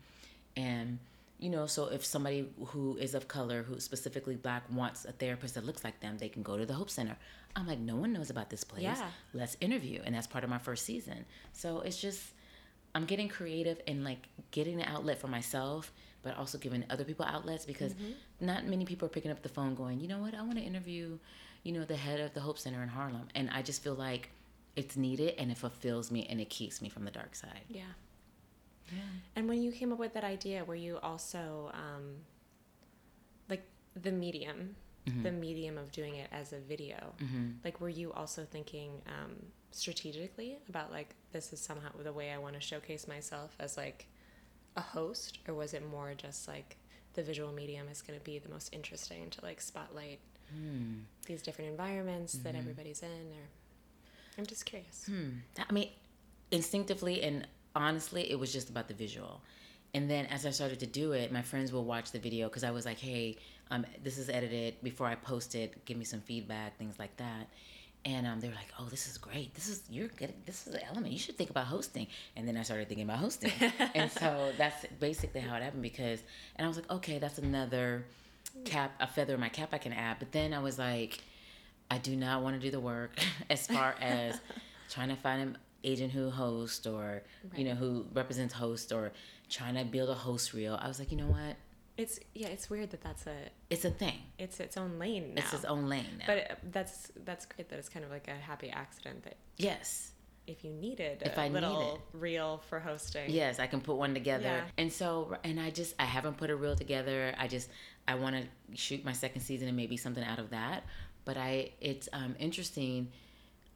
and you know so if somebody who is of color who specifically black wants a therapist that looks like them they can go to the hope center i'm like no one knows about this place Yeah. let's interview and that's part of my first season so it's just i'm getting creative and like getting an outlet for myself but also giving other people outlets because not many people are picking up the phone going you know what i want to interview you know the head of the hope center in harlem and i just feel like it's needed and it fulfills me and it keeps me from the dark side Yeah. yeah. And when you came up with that idea, were you also um, like the medium, Mm-hmm. the medium of doing it as a video? Like, were you also thinking um, strategically about like this is somehow the way I want to showcase myself as like a host, or was it more just like the visual medium is going to be the most interesting to like spotlight Hmm. these different environments Mm-hmm. that everybody's in? Or I'm just curious. I mean, instinctively and honestly, it was just about the visual. And then as I started to do it, my friends will watch the video because I was like, hey, um, this is edited before I post it. Give me some feedback, things like that. And um, they were like, "Oh, this is great. This is you're good. This is an element. You should think about hosting." And then I started thinking about hosting, and so that's basically how it happened. Because, and I was like, "Okay, that's another cap, a feather in my cap I can add." But then I was like, I do not want to do the work as far as trying to find an agent who hosts or you know who represents host or trying to build a host reel. I was like, you know what? It's yeah, it's weird that that's a It's a thing. it's its own lane now. It's its own lane now. But it, that's that's great that it's kind of like a happy accident that yes. if you needed If a I need little reel for hosting. Yes, I can put one together. Yeah. And so, and I just, I haven't put a reel together. I just, I want to shoot my second season and maybe something out of that. But I, it's um, interesting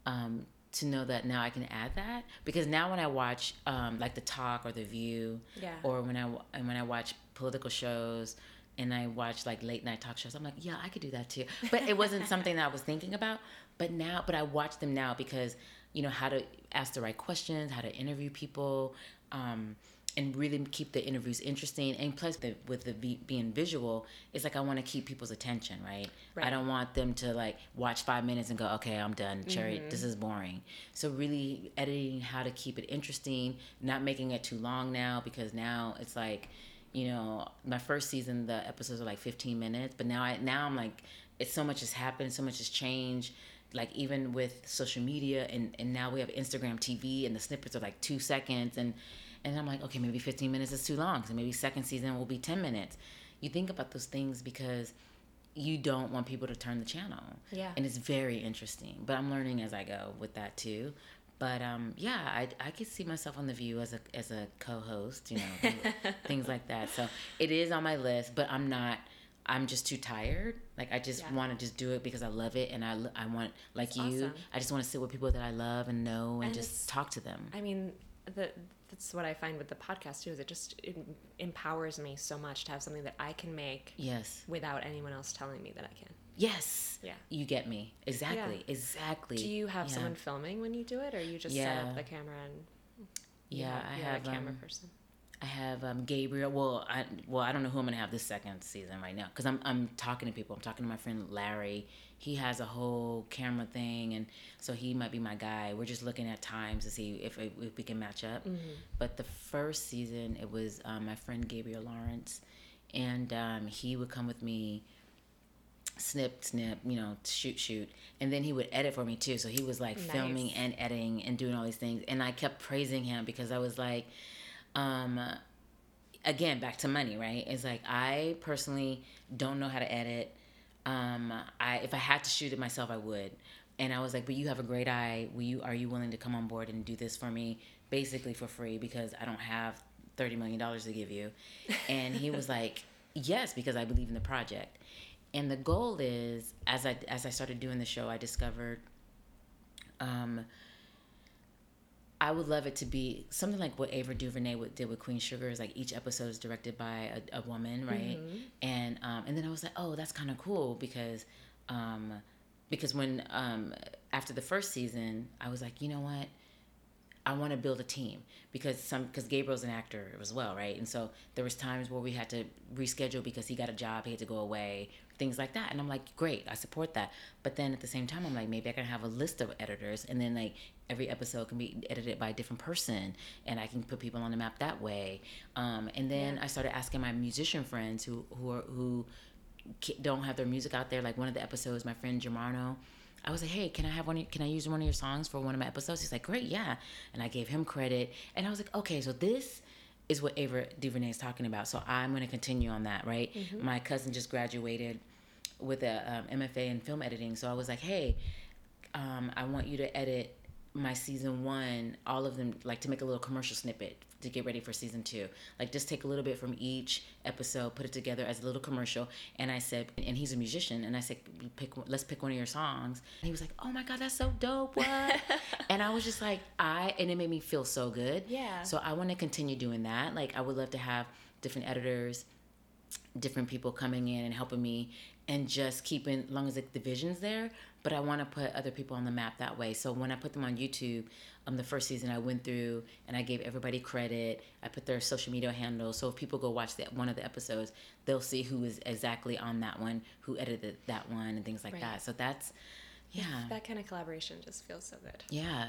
um, to know that now I can add that because now when I watch um, like the talk or the View, Yeah. or when I and when I watch political shows and I watch like late night talk shows, I'm like, yeah, I could do that too. But it wasn't something that I was thinking about. But now, but I watch them now because you know how to ask the right questions, how to interview people. Um, and really keep the interviews interesting. And plus, the, with the be, being visual, it's like I want to keep people's attention, right? right? I don't want them to like watch five minutes and go, okay, I'm done. Cherry, this is boring. So really editing how to keep it interesting, not making it too long now because now it's like, you know, my first season the episodes are like 15 minutes, but now I now I'm like, it's so much has happened, so much has changed. Like even with social media and and now we have Instagram TV and the snippets are like two seconds and and I'm like, okay, maybe 15 minutes is too long. So maybe second season will be 10 minutes. You think about those things because you don't want people to turn the channel. Yeah. And it's very interesting. But I'm learning as I go with that too. But um, yeah, I, I could see myself on the View as a as a co-host, you know, things, things like that. So it is on my list, but I'm not. I'm just too tired. Like I just Yeah. want to just do it because I love it, and I I want like you. awesome. I just want to sit with people that I love and know, and, And just talk to them. I mean, the, that's what I find with the podcast too. Is it just it empowers me so much to have something that I can make yes, without anyone else telling me that I can. Yes. Yeah. You get me exactly, exactly. Do you have Yeah. someone filming when you do it, or you just set up the camera and Yeah, have- I have a camera um, person? I have um, Gabriel. Well, I well I don't know who I'm gonna have this second season right now because I'm I'm talking to people. I'm talking to my friend Larry. He has a whole camera thing, and so he might be my guy. We're just looking at times to see if if we can match up. But the first season, it was um, my friend Gabriel Lawrence, and um, he would come with me snip snip you know shoot shoot. And then he would edit for me too. So he was like filming and editing and doing all these things. And i kept praising him because i was like um again back to money right? It's like i personally don't know how to edit. Um i if i had to shoot it myself i would. And i was like but you have a great eye. Will you are you willing to come on board and do this for me? Basically for free because i don't have 30 million dollars to give you. And he was like yes because i believe in the project and the goal is as i as i started doing the show i discovered um I would love it to be something like what Ava DuVernay would- did with Queen Sugar. Is like each episode is directed by a, a woman, right? And um, and then I was like, oh, that's kind of cool because um, because when um, after the first season, I was like, you know what, I want to build a team because some because Gabriel's an actor as well, right? And so there was times where we had to reschedule because he got a job, he had to go away, things like that. And I'm like, great, I support that. But then at the same time, I'm like, maybe I can have a list of editors, and then like every episode can be edited by a different person, and I can put people on the map that way. Um, and then I started asking my musician friends who who are who don't have their music out there. Like one of the episodes, my friend Germano, I was like, hey, can I have one? of- Can I use one of your songs for one of my episodes? He's like, great, yeah. And I gave him credit, and I was like, okay, so this is what Ava DuVernay is talking about. So I'm going to continue on that, right? My cousin just graduated with a um, MFA in film editing, so I was like, hey, um, I want you to edit my season one, all of them, like to make a little commercial snippet to get ready for season two. Like just take a little bit from each episode, put it together as a little commercial. And I said, and he's a musician, and I said, pick, let's pick one of your songs. And he was like, oh my god, that's so dope. What? and I was just like, I, and it made me feel so good. Yeah. So I want to continue doing that. Like I would love to have different editors different people coming in and helping me and just keeping as long as the vision's there but i want to put other people on the map that way so when i put them on youtube um, the first season i went through and i gave everybody credit i put their social media handles so if people go watch that one of the episodes they'll see who is exactly on that one who edited that one and things like Right. that so that's yeah That kind of collaboration just feels so good. yeah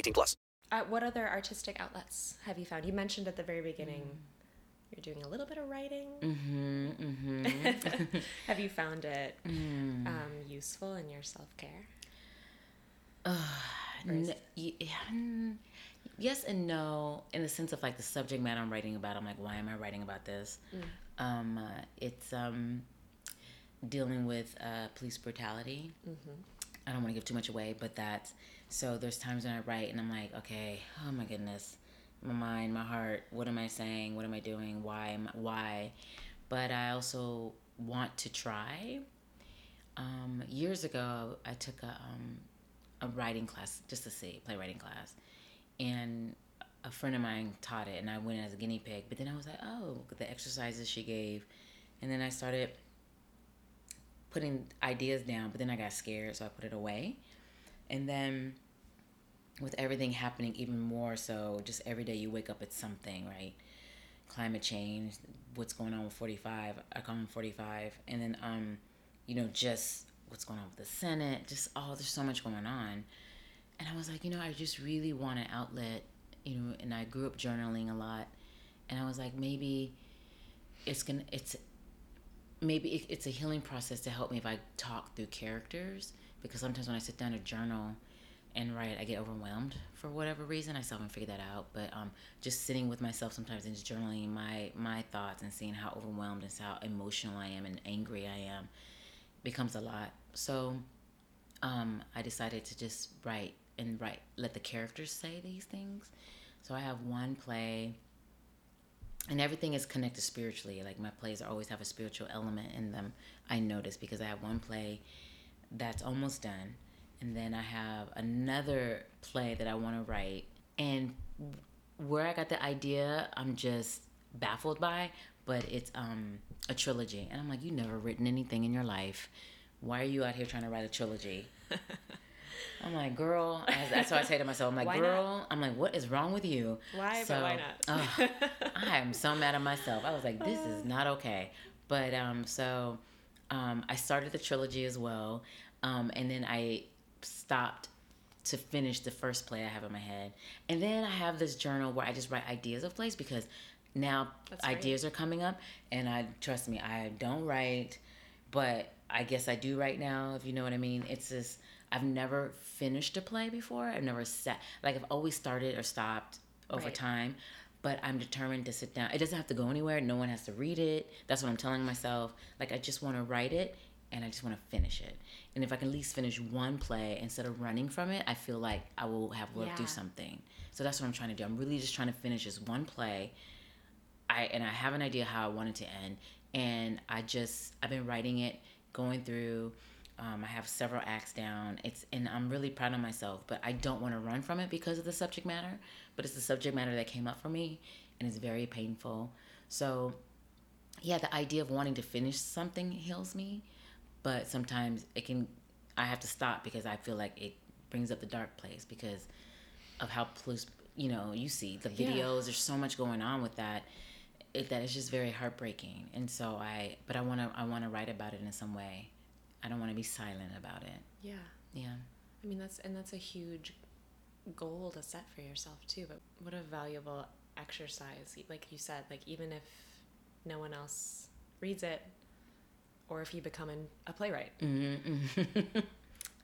18 plus. Uh, what other artistic outlets have you found? You mentioned at the very beginning you're doing a little bit of writing. Mm-hmm, mm-hmm. have you found it um, useful in your self care? N- y- mm, yes and no in the sense of like the subject matter i'm writing about i'm like why am i writing about this um, uh, it's um, dealing with uh, police brutality i don't want to give too much away but that's so there's times when i write and i'm like okay oh my goodness. My mind my heart what am i saying? What am i doing? Why am why? But i also want to try. Um, years ago i took a um, a writing class just to see playwriting class. And a friend of mine taught it and i went as a guinea pig but then i was like oh the exercises she gave. And then i started putting ideas down but then i got scared so i put it away and then with everything happening even more so just every day you wake up it's something right? Climate change what's going on with 45 i call him 45 and then um you know just what's going on with the senate just oh there's so much going on. And i was like you know i just really want an outlet you know and i grew up journaling a lot. And i was like maybe it's gonna it's maybe it, it's a healing process to help me if i talk through characters because sometimes when i sit down to journal and write i get overwhelmed for whatever reason. I still haven't figured that out but um, just sitting with myself sometimes and just journaling my my thoughts and seeing how overwhelmed and how emotional i am and angry i am becomes a lot. So um, i decided to just write and write let the characters say these things. So i have one play and everything is connected spiritually. Like my plays always have a spiritual element in them i notice because i have one play that's almost done and then i have another play that i want to write and where i got the idea i'm just baffled by but it's um a trilogy and i'm like you've never written anything in your life why are you out here trying to write a trilogy I'm like, girl. That's what I say to myself. I'm like, Why not? girl. I'm like, what is wrong with you? Why, but why not? ugh, I am so mad at myself. I was like, this is not okay. But um, so um, I started the trilogy as well, um, and then I stopped to finish the first play I have in my head, and then I have this journal where I just write ideas of plays because now That's ideas are coming up, and I trust me, I don't write, but I guess I do right now, if you know what I mean. It's just I've never finished a play before. I've never sat like I've always started or stopped over Right. time, but I'm determined to sit down. It doesn't have to go anywhere. No one has to read it. That's what I'm telling myself. Like I just want to write it and I just want to finish it. And if I can at least finish one play instead of running from it, I feel like I will have worked through Yeah. something. So that's what I'm trying to do. I'm really just trying to finish this one play. I and I have an idea how I want it to end, and I just I've been writing it, going through. Um, I have several acts down. It's and I'm really proud of myself, but I don't want to run from it because of the subject matter. But it's the subject matter that came up for me, and it's very painful. So, yeah, the idea of wanting to finish something heals me, but sometimes it can. I have to stop because I feel like it brings up the dark place because of how close you know you see the videos. There's so much going on with that. It, that is just very heartbreaking, and so I. But I want to. I want to write about it in some way. I don't want to be silent about it. Yeah. Yeah. I mean that's and that's a huge goal to set for yourself too. But what a valuable exercise. Like you said, like even if no one else reads it, or if you become an, a playwright, Mm-hmm.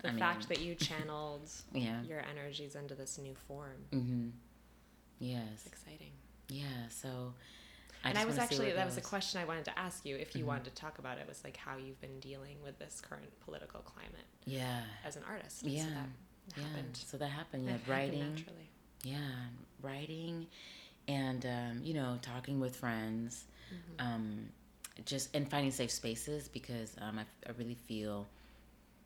the I fact mean- that you channeled Yeah. your energies into this new form, Mm-hmm. Yes. exciting. Yeah. So. I and I was wanna see where actually that was a. Mm-hmm. question I wanted to ask you if you wanted to talk about it was like how you've been dealing with this current political climate Yeah. as an artist. Yeah. So that yeah. So that happened. That Yeah. happened Writing. naturally. yeah writing and um, you know talking with friends Mm-hmm. um, just and finding safe spaces because um, I, I really feel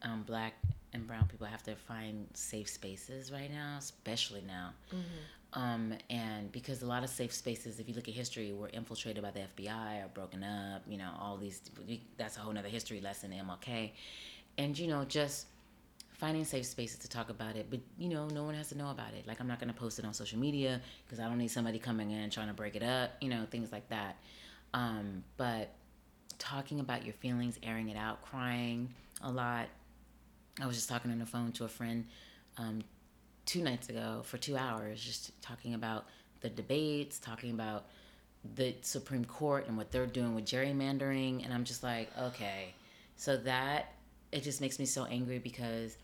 um, black and brown people have to find safe spaces right now especially now Mm-hmm. um, and because a lot of safe spaces if you look at history were infiltrated by the fbi or broken up you know all these that's a whole nother history lesson mlk and you know just finding safe spaces to talk about it but you know no one has to know about it. Like i'm not to post it on social media because i don't need somebody coming in trying to break it up you know things like that. Um, but talking about your feelings airing it out crying a lot. I was just talking on the phone to a friend um, two nights ago for two hours just talking about the debates talking about the supreme court and what they're doing with gerrymandering and i'm just like okay. So that it just makes me so angry because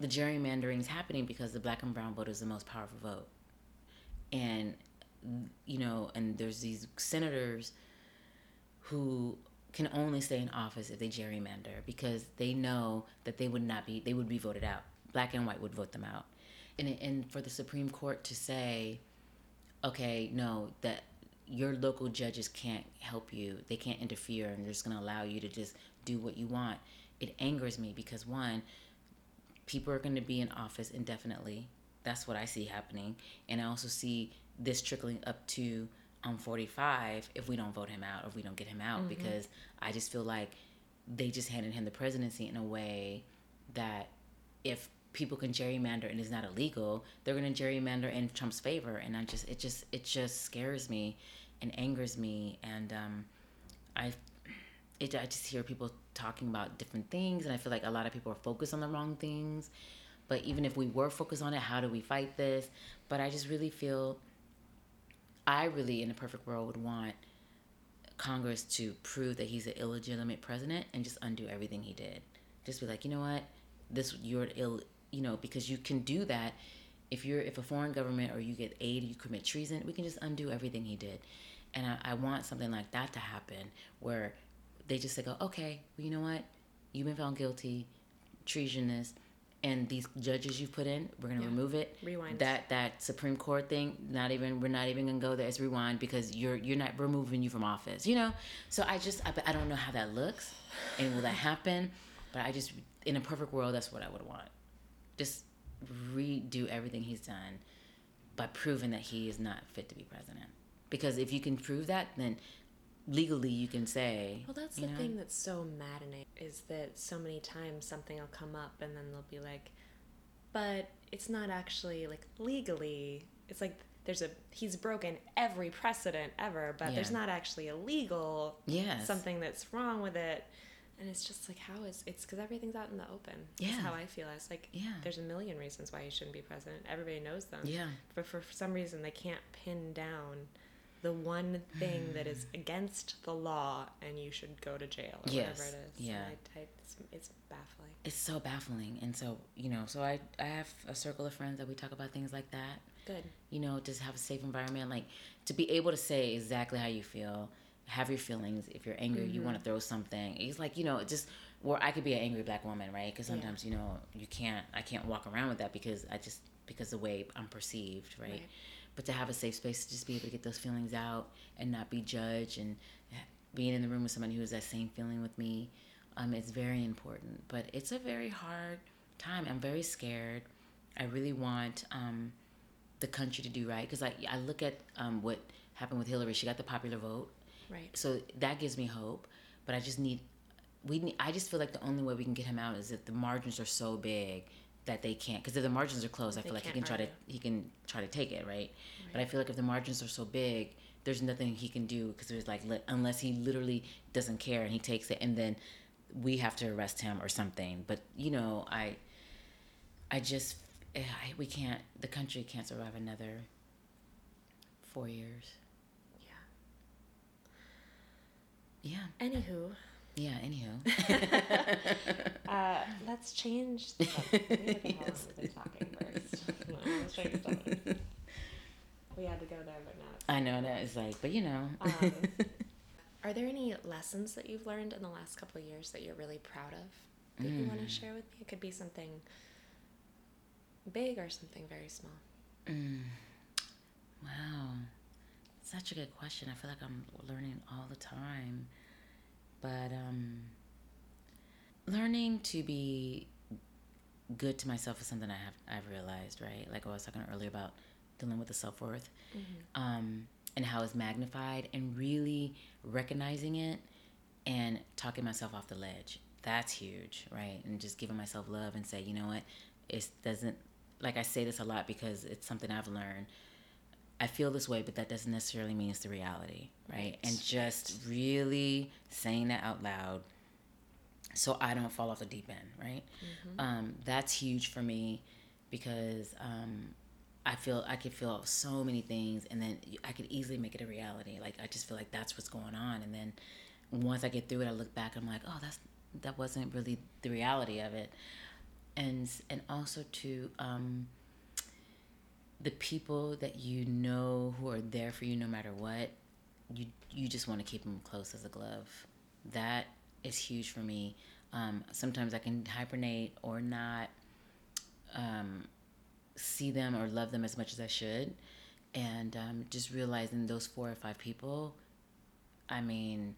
the gerrymandering is happening because the black and brown vote is the most powerful vote. And you know and there's these senators who can only stay in office if they gerrymander because they know that they would not be they would be voted out. Black and white would vote them out. And and for the supreme court to say okay no that your local judges can't help you they can't interfere and they're just going to allow you to just do what you want it angers me because one people are going to be in office indefinitely. That's what i see happening. And i also see this trickling up to um 45 if we don't vote him out or if we don't get him out. Because i just feel like they just handed him the presidency in a way that if people can gerrymander and it's not illegal they're going to gerrymander in trump's favor. And i just it just it just scares me and angers me. And um i it, I just hear people talking about different things, and I feel like a lot of people are focused on the wrong things. But even if we were focused on it, how do we fight this? But I just really feel, I really, in a perfect world, would want Congress to prove that he's an illegitimate president and just undo everything he did. Just be like, you know what, this you're ill, you know, because you can do that. If you're if a foreign government or you get aid, you commit treason, we can just undo everything he did. And I, I want something like that to happen where they just say, go, okay, well, you know what? You've been found guilty, treasonous, and these judges you've put in, we're gonna remove it. Rewind. That that Supreme Court thing, not even we're not even gonna go there. It's rewind because you're you're not removing you from office. You know. So I just I, I don't know how that looks, and will that happen? But I just in a perfect world, that's what I would want. Just redo everything he's done by proving that he is not fit to be president. Because if you can prove that, then legally you can say. Well, that's the know? thing that's so maddening is that so many times something will come up and then they'll be like, but it's not actually like legally. It's like there's a he's broken every precedent ever, but there's not actually a legal Yes. something that's wrong with it. And it's just like how is it's because everything's out in the open. Yeah, That's Yeah. how I feel. It's like Yeah. there's a million reasons why he shouldn't be president. Everybody knows them. Yeah. But for some reason they can't pin down the one thing that is mm. against the law and you should go to jail or Yes, whatever it is. yeah. I, I, it's, it's baffling. It's so baffling, and so you know, so I I have a circle of friends that we talk about things like that. Good. You know, just have a safe environment, like to be able to say exactly how you feel, have your feelings. If you're angry, you want to mm-hmm. throw something. It's like you know, just or I could be an angry black woman, right? Because sometimes you know you can't. I can't walk around with that because I just because the way I'm perceived, right? Right. But to have a safe space to just be able to get those feelings out and not be judged and being in the room with somebody who has that same feeling with me, um, it's very important. But it's a very hard time. I'm very scared. I really want um, the country to do right because I, I look at um, what happened with Hillary. She got the popular vote Right. so that gives me hope but i just need we need i just feel like the only way we can get him out is if the margins are so big that they can't because if the margins are closed i feel like he can try to he can try to take it right? but i feel like if the margins are so big there's nothing he can do because there's like unless he literally doesn't care and he takes it and then we have to arrest him or something. But you know i i just eh, I, we can't the country can't survive another four years. Yeah. yeah. Anywho, yeah anywho uh, let's change. The subject. Let me look at how long we've talking first. No, let's change the subject. We had to go there, but now. It's I know that it's like, but you know, Um, Are there any lessons that you've learned in the last couple of years that you're really proud of that you want to share with me? It could be something big or something very small. wow, such a good question. I feel like I'm learning all the time, but um, learning to be good to myself is something I have I've realized, right? Like I was talking earlier about dealing with the self worth, um, and how it's magnified, and really recognizing it and talking myself off the ledge. That's huge, right? And just giving myself love and say, you know what, it doesn't. Like I say this a lot because it's something I've learned. I feel this way, but that doesn't necessarily mean it's the reality, right? And just really saying that out loud so I don't fall off the deep end, right? Um, that's huge for me because um, I feel I could feel so many things, and then I could easily make it a reality. Like I just feel like that's what's going on, and then once I get through it, I look back, and I'm like, oh, that's that wasn't really the reality of it, and and also to um, the people that you know who are there for you no matter what, you you just want to keep them close as a glove. That is huge for me. Um, sometimes I can hibernate or not um, see them or love them as much as I should, and um, just realizing those four or five people. I mean,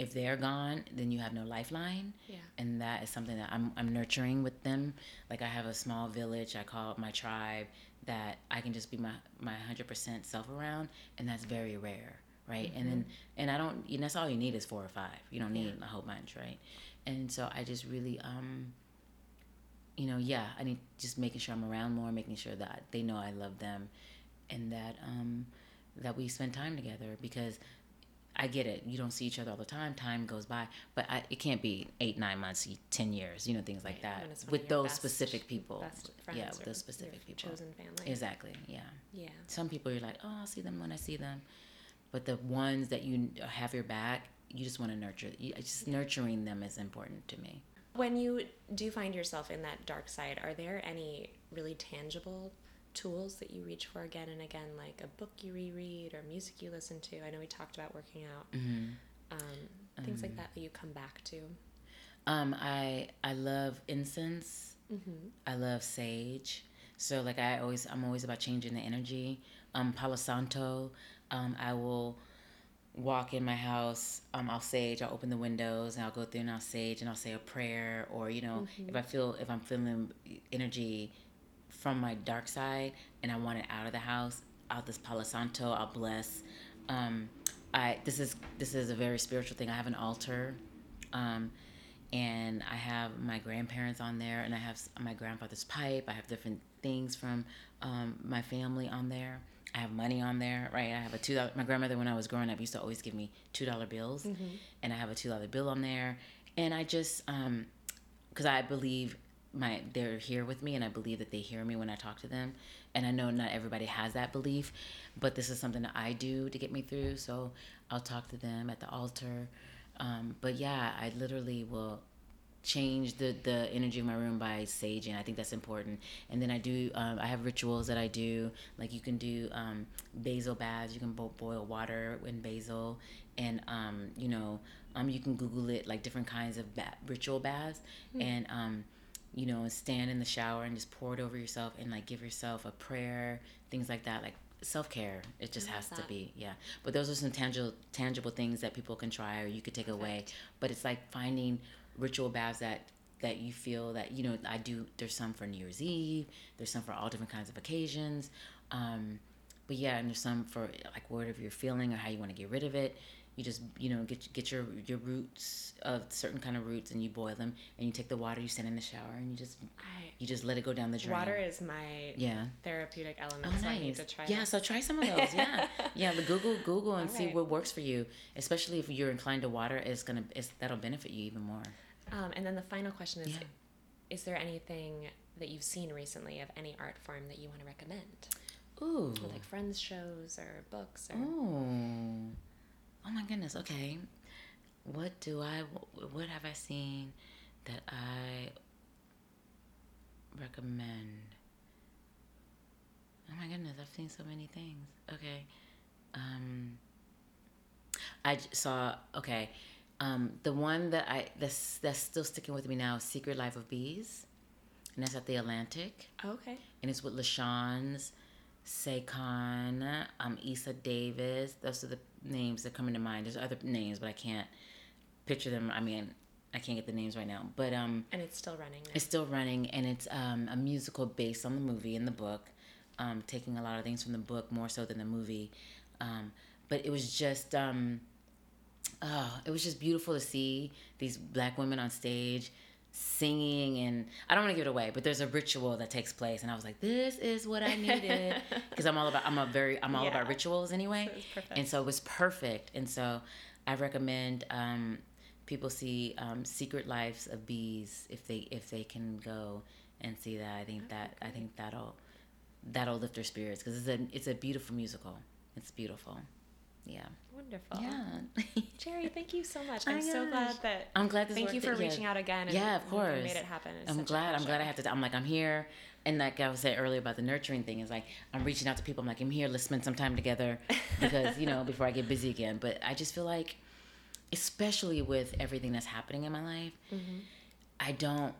if they're gone, then you have no lifeline. Yeah. And that is something that I'm, I'm nurturing with them. Like I have a small village, I call it my tribe, that I can just be my, my 100% self around. And that's very rare, right? And then, and I don't, and that's all you need is four or five. You don't need a whole bunch, right? And so I just really, um, you know, yeah, I need just making sure I'm around more, making sure that they know I love them, and that um, that we spend time together because I get it. You don't see each other all the time. Time goes by, but I, it can't be eight, nine months, ten years. You know, things like that one of with those best- specific people. yeah, with those specific people. chosen family. Exactly. Yeah. Yeah. Some people you're like, oh, I'll see them when I see them, but the ones that you have your back, you just want to nurture. You, just nurturing them is important to me. When you do find yourself in that dark side, are there any really tangible tools that you reach for again and again, like a book you reread or music you listen to? I know we talked about working out, um, things like that that you come back to. Um, I I love incense. I love sage. So like I always I'm always about changing the energy. Um, Palo Santo. Um, I will walk in my house. Um, I'll sage. I'll open the windows and I'll go through and I'll sage and I'll say a prayer. Or you know, if I feel if I'm feeling energy from my dark side and I want it out of the house, out this Palo Santo, I'll bless. Um, I this is this is a very spiritual thing. I have an altar, um, and I have my grandparents on there, and I have my grandfather's pipe. I have different things from um, my family on there. I have money on there, right? I have a two dollar. My grandmother, when I was growing up, used to always give me two dollar bills, and I have a two dollar bill on there. And I just, um, because I believe my they're here with me and I believe that they hear me when I talk to them. And I know not everybody has that belief, but this is something that I do to get me through. So I'll talk to them at the altar. Um, but yeah, I literally will change the the energy of my room by saging. I think that's important. And then I do um, I have rituals that I do. Like you can do um, basil baths. You can bo- boil water in basil, and um, you know um, you can Google it like different kinds of ba- ritual baths, and um, you know stand in the shower and just pour it over yourself and like give yourself a prayer, things like that. Like self care. It just has to be yeah. But those are some tangible tangible things that people can try or you could take away. But it's like finding ritual baths that that you feel that you know I do. There's some for New Year's Eve. There's some for all different kinds of occasions. Um, but yeah, and there's some for like whatever you're feeling or how you want to get rid of it. You just you know get get your your roots of certain kind of roots and you boil them and you take the water you stand in the shower and you just I- you just let it go down the drain. Water is my Yeah. therapeutic element, Oh, so I need nice. to try yeah, so try some of those. Yeah, yeah. But Google, Google, and see right. what works for you. Especially if you're inclined to water, it's gonna, it's, that'll benefit you even more. Um, and then the final question is: Yeah. Is there anything that you've seen recently of any art form that you want to recommend, Ooh, Or, like friends shows or books? Or ooh, oh my goodness. Okay, what do I? What have I seen that I recommend? Oh my goodness, I've seen so many things. Okay, um, I saw. Okay, um, the one that I that's that's still sticking with me now is Secret Life of Bees, and that's at the Atlantic okay, and it's with LaChanze, Saycon, um, Eisa Davis. Those are the names that come into mind. There's other names, but I can't picture them. I mean, I can't get the names right now. But um, and it's still running. now. it's still running, and it's um, a musical based on the movie and the book, um, taking a lot of things from the book more so than the movie. Um, but it was just, um, oh, it was just beautiful to see these black women on stage singing and I don't want to give it away, but there's a ritual that takes place, and I was like, this is what I needed because I'm all about I'm a very I'm all Yeah. about rituals anyway, So it was perfect. and so it was perfect, and so I recommend um, people see um, Secret Lives of Bees if they if they can go and see that. I think that I think that'll that'll lift their spirits because it's a it's a beautiful musical. It's beautiful. Yeah. Wonderful. Yeah. Jerry, thank you so much. I'm so gosh. glad that. I'm glad this Thank you for. Yeah. reaching out again. And yeah, of course. made it happen. It's I'm glad. I'm glad I have to. I'm like I'm here, and like I was saying earlier about the nurturing thing is like I'm reaching out to people. I'm like I'm here. Let's spend some time together because you know before I get busy again. But I just feel like, especially with everything that's happening in my life, Mm-hmm. I don't.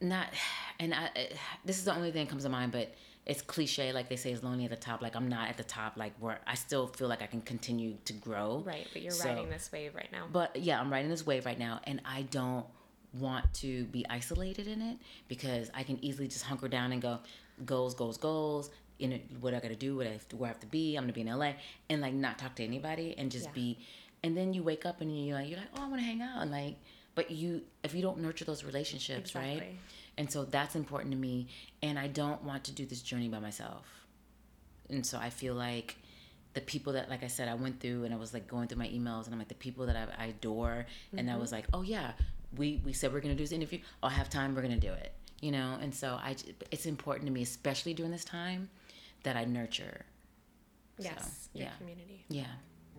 Not, and I. This is the only thing that comes to mind, but. It's cliche, like they say, is lonely at the top. Like I'm not at the top, like where I still feel like I can continue to grow. Right, but you're So- riding this wave right now. but yeah, I'm riding this wave right now, and I don't want to be isolated in it because I can easily just hunker down and go goals, goals, goals. In it, what I got to do, what I have to, where I have to be. I'm gonna be in LA and like not talk to anybody and just Yeah. be. And then you wake up and you're like, you're like, oh, I want to hang out, and like, but you if you don't nurture those relationships, right? And so that's important to me, and I don't want to do this journey by myself and so I feel like the people that, like I said, I went through and I was like going through my emails and I'm like the people that I, I adore, and I mm-hmm. was like, oh yeah, we we said we're gonna do this interview. I'll have time. We're gonna do it. You know, and so I, it's important to me, especially during this time, that I nurture. yes, your yeah. community. Yeah,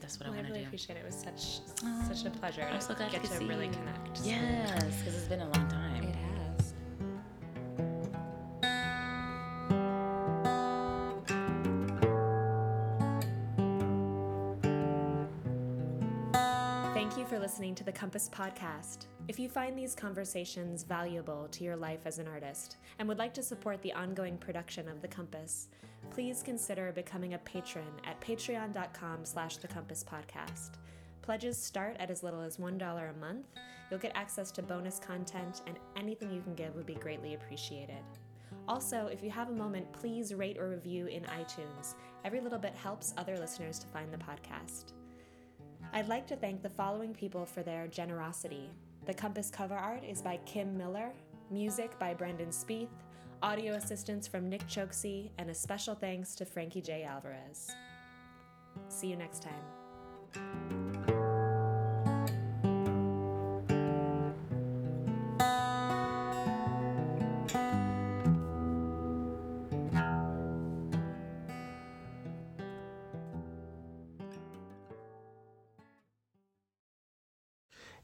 that's what Well, I want to really do. I really appreciate it. It was such such a pleasure I'm so glad get to to really you. connect. Yes, because it's been a long time. Listening to the Compass Podcast. If you find these conversations valuable to your life as an artist and would like to support the ongoing production of The Compass, please consider becoming a patron at patreon.com slash the compass podcast. Pledges start at as little as $1 a month. You'll get access to bonus content, and anything you can give would be greatly appreciated. Also, if you have a moment, please rate or review in iTunes. Every little bit helps other listeners to find the podcast. I'd like to thank the following people for their generosity. The Compass cover art is by Kim Miller, music by Brendan Spieth, audio assistance from Nick Choksi, and a special thanks to Frankie J. Alvarez. See you next time.